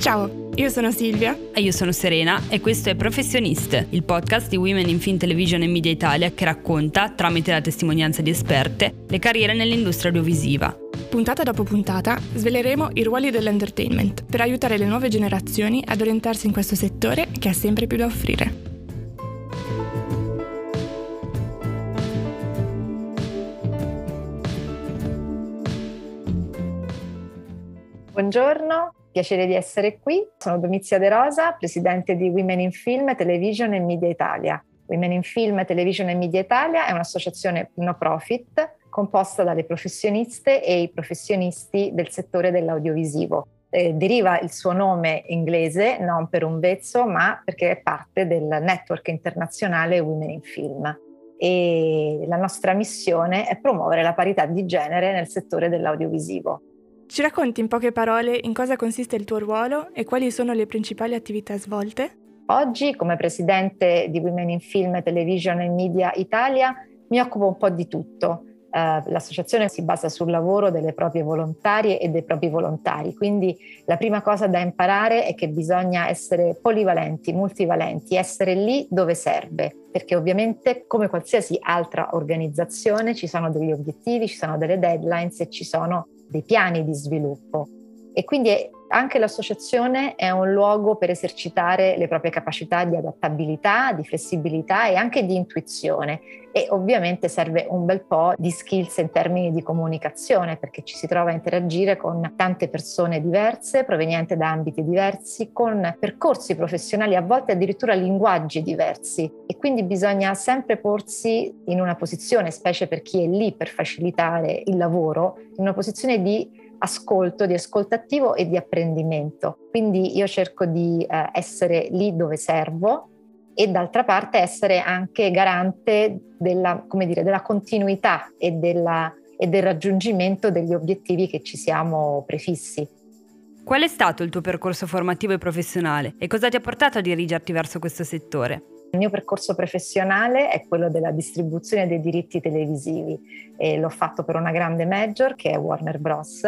Ciao, io sono Silvia. E io sono Serena e questo è Professioniste, il podcast di Women in Film Television e Media Italia che racconta, tramite la testimonianza di esperte, le carriere nell'industria audiovisiva. Puntata dopo puntata sveleremo i ruoli dell'entertainment per aiutare le nuove generazioni ad orientarsi in questo settore che ha sempre più da offrire. Buongiorno, Piacere di essere qui. Sono Domizia De Rosa, presidente di Women in Film, Television e Media Italia. Women in Film, Television e Media Italia è un'associazione no profit composta dalle professioniste e i professionisti del settore dell'audiovisivo. Eh, deriva il suo nome inglese non per un vezzo, ma perché è parte del network internazionale Women in Film. E la nostra missione è promuovere la parità di genere nel settore dell'audiovisivo. Ci racconti in poche parole in cosa consiste il tuo ruolo e quali sono le principali attività svolte? Oggi, come presidente di Women in Film, Television e Media Italia, mi occupo un po' di tutto. Uh, l'associazione si basa sul lavoro delle proprie volontarie e dei propri volontari, quindi la prima cosa da imparare è che bisogna essere polivalenti, multivalenti, essere lì dove serve, perché ovviamente come qualsiasi altra organizzazione ci sono degli obiettivi, ci sono delle deadlines e ci sono dei piani di sviluppo. E quindi anche l'associazione è un luogo per esercitare le proprie capacità di adattabilità, di flessibilità e anche di intuizione. E ovviamente serve un bel po' di skills in termini di comunicazione, perché ci si trova a interagire con tante persone diverse, provenienti da ambiti diversi, con percorsi professionali, a volte addirittura linguaggi diversi. E quindi bisogna sempre porsi in una posizione, specie per chi è lì per facilitare il lavoro, in una posizione di ascolto, di ascolto attivo e di apprendimento. Quindi io cerco di eh, essere lì dove servo e d'altra parte essere anche garante della, dire, della continuità e, della, e del raggiungimento degli obiettivi che ci siamo prefissi. Qual è stato il tuo percorso formativo e professionale e cosa ti ha portato a dirigerti verso questo settore? Il mio percorso professionale è quello della distribuzione dei diritti televisivi e l'ho fatto per una grande major che è Warner Bros,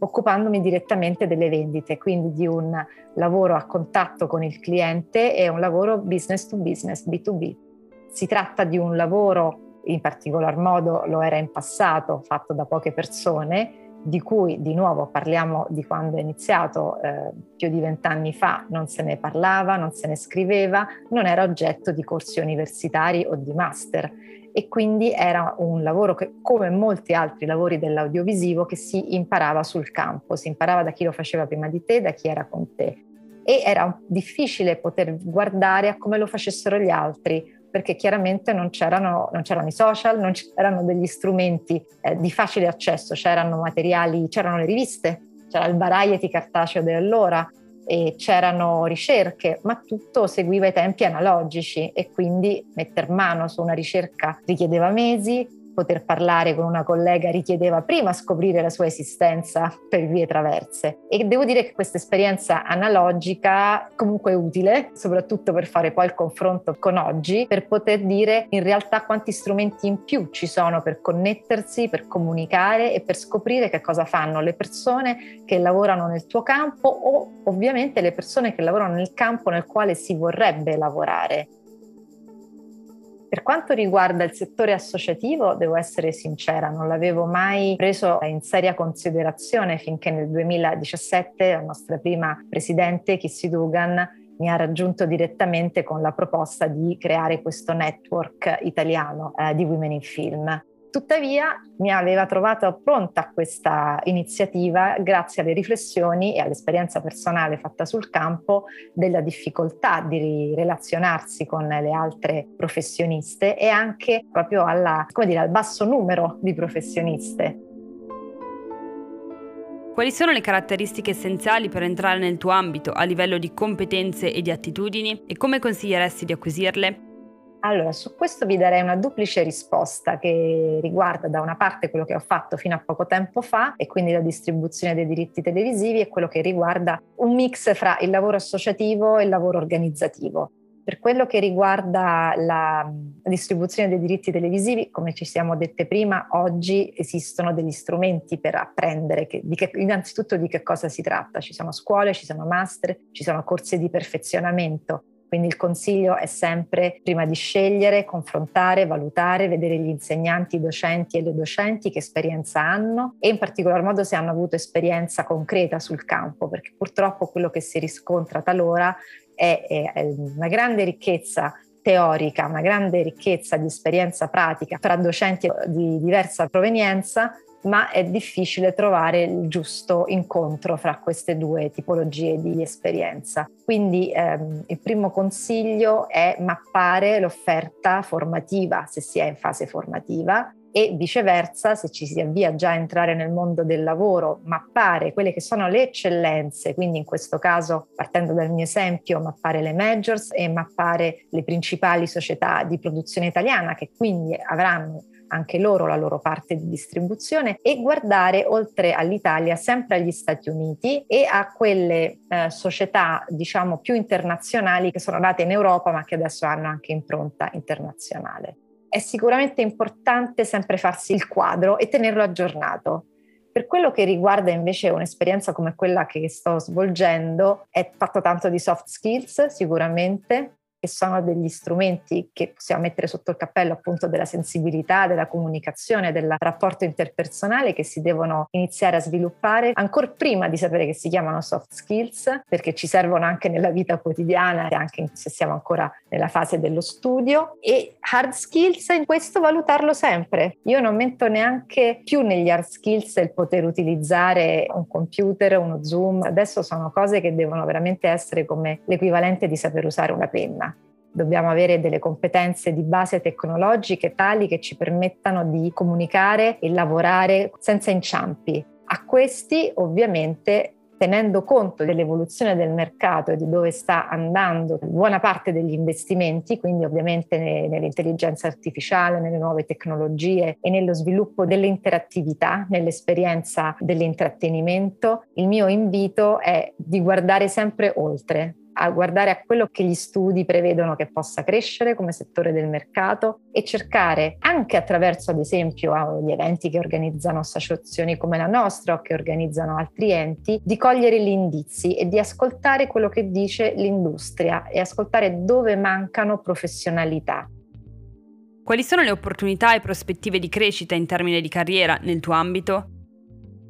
occupandomi direttamente delle vendite, quindi di un lavoro a contatto con il cliente e un lavoro business to business, B2B. Si tratta di un lavoro, in particolar modo lo era in passato, fatto da poche persone, di cui di nuovo parliamo di quando è iniziato eh, più di vent'anni fa, non se ne parlava, non se ne scriveva, non era oggetto di corsi universitari o di master e quindi era un lavoro che, come molti altri lavori dell'audiovisivo, che si imparava sul campo, si imparava da chi lo faceva prima di te, da chi era con te. E era difficile poter guardare a come lo facessero gli altri, perché chiaramente non c'erano, non c'erano i social, non c'erano degli strumenti eh, di facile accesso, c'erano materiali, c'erano le riviste, c'era il variety cartaceo di allora, e c'erano ricerche, ma tutto seguiva i tempi analogici e quindi mettere mano su una ricerca richiedeva mesi, poter parlare con una collega richiedeva prima scoprire la sua esistenza per vie traverse e devo dire che questa esperienza analogica comunque è utile, soprattutto per fare poi il confronto con oggi, per poter dire in realtà quanti strumenti in più ci sono per connettersi, per comunicare e per scoprire che cosa fanno le persone che lavorano nel tuo campo o ovviamente le persone che lavorano nel campo nel quale si vorrebbe lavorare. Per quanto riguarda il settore associativo, devo essere sincera, non l'avevo mai preso in seria considerazione finché nel 2017 la nostra prima presidente, Kissy Dugan, mi ha raggiunto direttamente con la proposta di creare questo network italiano eh, di Women in Film. Tuttavia mi aveva trovato pronta questa iniziativa grazie alle riflessioni e all'esperienza personale fatta sul campo della difficoltà di relazionarsi con le altre professioniste e anche proprio alla, dire, al basso numero di professioniste. Quali sono le caratteristiche essenziali per entrare nel tuo ambito a livello di competenze e di attitudini e come consiglieresti di acquisirle? Allora, su questo vi darei una duplice risposta che riguarda da una parte quello che ho fatto fino a poco tempo fa e quindi la distribuzione dei diritti televisivi e quello che riguarda un mix fra il lavoro associativo e il lavoro organizzativo. Per quello che riguarda la distribuzione dei diritti televisivi, come ci siamo dette prima, oggi esistono degli strumenti per apprendere che, di che, innanzitutto di che cosa si tratta. Ci sono scuole, ci sono master, ci sono corsi di perfezionamento. Quindi il consiglio è sempre prima di scegliere, confrontare, valutare, vedere gli insegnanti, i docenti e le docenti che esperienza hanno e in particolar modo se hanno avuto esperienza concreta sul campo, perché purtroppo quello che si riscontra talora è, è una grande ricchezza teorica, una grande ricchezza di esperienza pratica tra docenti di diversa provenienza, ma è difficile trovare il giusto incontro fra queste due tipologie di esperienza. Quindi ehm, il primo consiglio è mappare l'offerta formativa, se si è in fase formativa, e viceversa, se ci si avvia già a entrare nel mondo del lavoro, mappare quelle che sono le eccellenze, quindi in questo caso, partendo dal mio esempio, mappare le majors e mappare le principali società di produzione italiana che quindi avranno anche loro la loro parte di distribuzione e guardare oltre all'Italia sempre agli Stati Uniti e a quelle eh, società diciamo più internazionali che sono nate in Europa ma che adesso hanno anche impronta internazionale è sicuramente importante sempre farsi il quadro e tenerlo aggiornato. Per quello che riguarda invece un'esperienza come quella che sto svolgendo, è fatto tanto di soft skills sicuramente, che sono degli strumenti che possiamo mettere sotto il cappello appunto della sensibilità, della comunicazione, del rapporto interpersonale che si devono iniziare a sviluppare ancora prima di sapere che si chiamano soft skills, perché ci servono anche nella vita quotidiana, anche se siamo ancora nella fase dello studio. E hard skills, in questo valutarlo sempre. Io non metto neanche più negli hard skills il poter utilizzare un computer, uno Zoom. Adesso sono cose che devono veramente essere come l'equivalente di saper usare una penna dobbiamo avere delle competenze di base tecnologiche tali che ci permettano di comunicare e lavorare senza inciampi. A questi ovviamente tenendo conto dell'evoluzione del mercato e di dove sta andando buona parte degli investimenti, quindi ovviamente nell'intelligenza artificiale, nelle nuove tecnologie e nello sviluppo dell'interattività, nell'esperienza dell'intrattenimento, il mio invito è di guardare sempre oltre, a guardare a quello che gli studi prevedono che possa crescere come settore del mercato e cercare anche attraverso ad esempio gli eventi che organizzano associazioni come la nostra o che organizzano altri enti di cogliere gli indizi e di ascoltare quello che dice l'industria e ascoltare dove mancano professionalità. Quali sono le opportunità e prospettive di crescita in termini di carriera nel tuo ambito?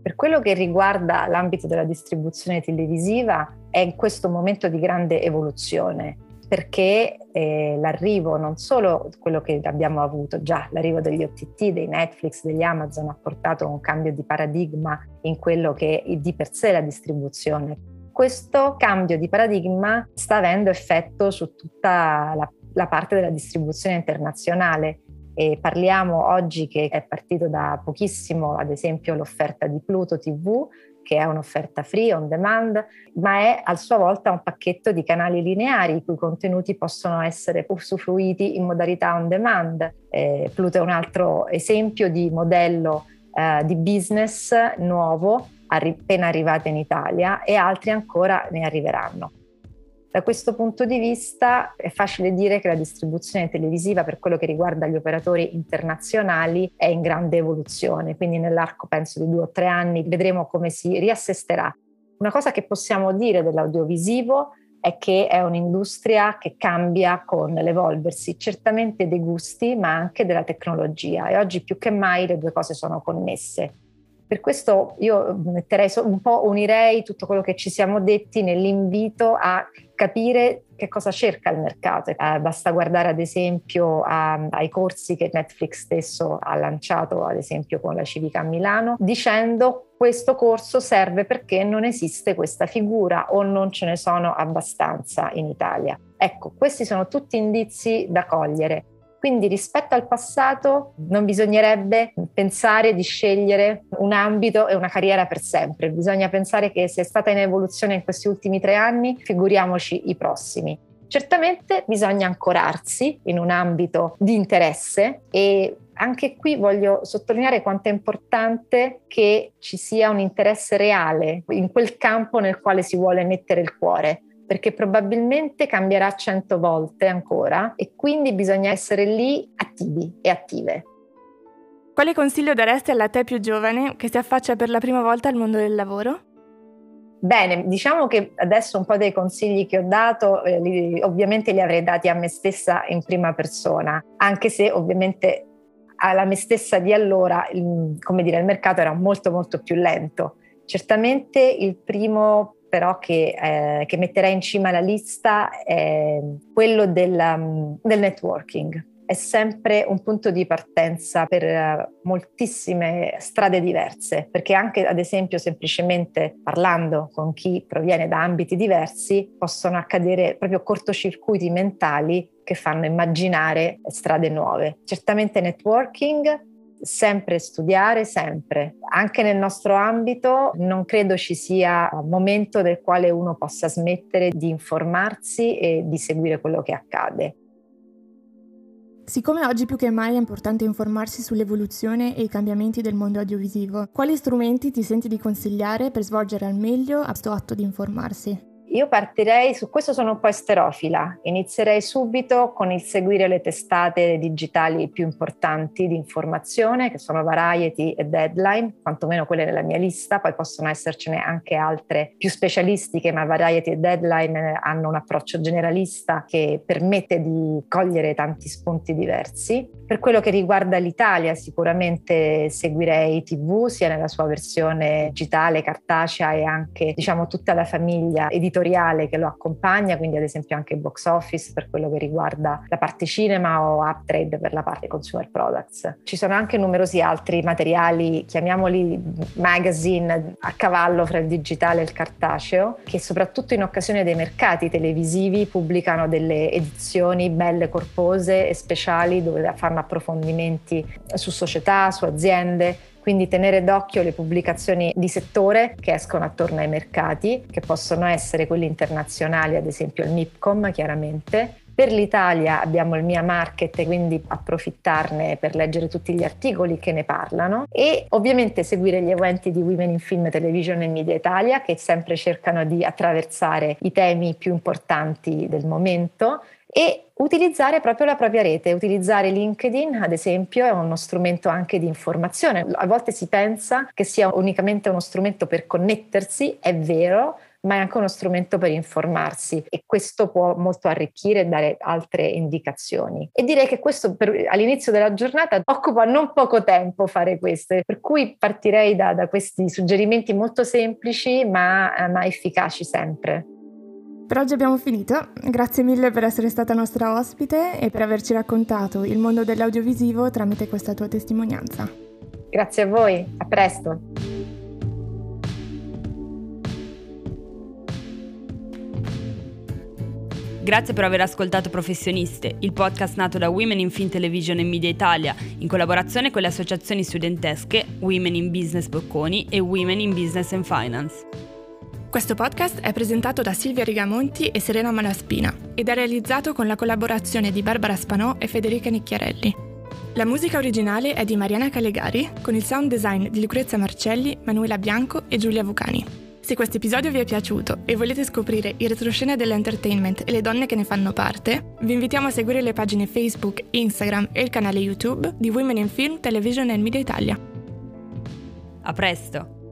Per quello che riguarda l'ambito della distribuzione televisiva, è in questo momento di grande evoluzione perché eh, l'arrivo, non solo quello che abbiamo avuto già, l'arrivo degli OTT, dei Netflix, degli Amazon ha portato un cambio di paradigma in quello che è di per sé la distribuzione. Questo cambio di paradigma sta avendo effetto su tutta la, la parte della distribuzione internazionale e parliamo oggi che è partito da pochissimo, ad esempio, l'offerta di Pluto TV, che è un'offerta free on demand, ma è a sua volta un pacchetto di canali lineari i cui contenuti possono essere usufruiti in modalità on demand. Eh, Pluto è un altro esempio di modello eh, di business nuovo appena arrivato in Italia e altri ancora ne arriveranno. Da questo punto di vista è facile dire che la distribuzione televisiva per quello che riguarda gli operatori internazionali è in grande evoluzione, quindi nell'arco penso di due o tre anni vedremo come si riassesterà. Una cosa che possiamo dire dell'audiovisivo è che è un'industria che cambia con l'evolversi, certamente dei gusti ma anche della tecnologia e oggi più che mai le due cose sono connesse. Per questo io metterei un po', unirei tutto quello che ci siamo detti nell'invito a capire che cosa cerca il mercato. Eh, basta guardare ad esempio a, ai corsi che Netflix stesso ha lanciato, ad esempio con la Civica a Milano, dicendo questo corso serve perché non esiste questa figura o non ce ne sono abbastanza in Italia. Ecco, questi sono tutti indizi da cogliere. Quindi rispetto al passato non bisognerebbe pensare di scegliere un ambito e una carriera per sempre, bisogna pensare che se è stata in evoluzione in questi ultimi tre anni, figuriamoci i prossimi. Certamente bisogna ancorarsi in un ambito di interesse e anche qui voglio sottolineare quanto è importante che ci sia un interesse reale in quel campo nel quale si vuole mettere il cuore perché probabilmente cambierà cento volte ancora e quindi bisogna essere lì attivi e attive. Quale consiglio daresti alla te più giovane che si affaccia per la prima volta al mondo del lavoro? Bene, diciamo che adesso un po' dei consigli che ho dato, eh, li, ovviamente li avrei dati a me stessa in prima persona, anche se ovviamente alla me stessa di allora, il, come dire, il mercato era molto molto più lento. Certamente il primo però che, eh, che metterei in cima alla lista è quello del, um, del networking è sempre un punto di partenza per eh, moltissime strade diverse, perché anche ad esempio semplicemente parlando con chi proviene da ambiti diversi possono accadere proprio cortocircuiti mentali che fanno immaginare strade nuove. Certamente networking, sempre studiare, sempre. Anche nel nostro ambito non credo ci sia momento nel quale uno possa smettere di informarsi e di seguire quello che accade. Siccome oggi più che mai è importante informarsi sull'evoluzione e i cambiamenti del mondo audiovisivo, quali strumenti ti senti di consigliare per svolgere al meglio questo atto di informarsi? Io partirei, su questo sono un po' esterofila, inizierei subito con il seguire le testate digitali più importanti di informazione, che sono Variety e Deadline, quantomeno quelle nella mia lista, poi possono essercene anche altre più specialistiche, ma Variety e Deadline hanno un approccio generalista che permette di cogliere tanti spunti diversi. Per quello che riguarda l'Italia, sicuramente seguirei TV, sia nella sua versione digitale, cartacea e anche, diciamo, tutta la famiglia editoriale editoriale che lo accompagna, quindi ad esempio anche box office per quello che riguarda la parte cinema o uptrade per la parte consumer products. Ci sono anche numerosi altri materiali, chiamiamoli magazine, a cavallo fra il digitale e il cartaceo, che soprattutto in occasione dei mercati televisivi pubblicano delle edizioni belle, corpose e speciali dove fanno approfondimenti su società, su aziende quindi tenere d'occhio le pubblicazioni di settore che escono attorno ai mercati, che possono essere quelli internazionali, ad esempio il MIPCOM chiaramente, per l'Italia abbiamo il Mia Market, quindi approfittarne per leggere tutti gli articoli che ne parlano e ovviamente seguire gli eventi di Women in Film, Television e Media Italia che sempre cercano di attraversare i temi più importanti del momento e utilizzare proprio la propria rete, utilizzare LinkedIn ad esempio è uno strumento anche di informazione. A volte si pensa che sia unicamente uno strumento per connettersi, è vero, ma è anche uno strumento per informarsi e questo può molto arricchire e dare altre indicazioni. E direi che questo per, all'inizio della giornata occupa non poco tempo fare questo, per cui partirei da, da questi suggerimenti molto semplici ma, ma efficaci sempre. Per oggi abbiamo finito, grazie mille per essere stata nostra ospite e per averci raccontato il mondo dell'audiovisivo tramite questa tua testimonianza. Grazie a voi, a presto. Grazie per aver ascoltato Professioniste, il podcast nato da Women in Film Television e Media Italia, in collaborazione con le associazioni studentesche Women in Business Bocconi e Women in Business and Finance. Questo podcast è presentato da Silvia Rigamonti e Serena Malaspina ed è realizzato con la collaborazione di Barbara Spanò e Federica Nicchiarelli. La musica originale è di Mariana Calegari, con il sound design di Lucrezia Marcelli, Manuela Bianco e Giulia Vucani. Se questo episodio vi è piaciuto e volete scoprire il retroscena dell'entertainment e le donne che ne fanno parte, vi invitiamo a seguire le pagine Facebook, Instagram e il canale YouTube di Women in Film, Television e Media Italia. A presto!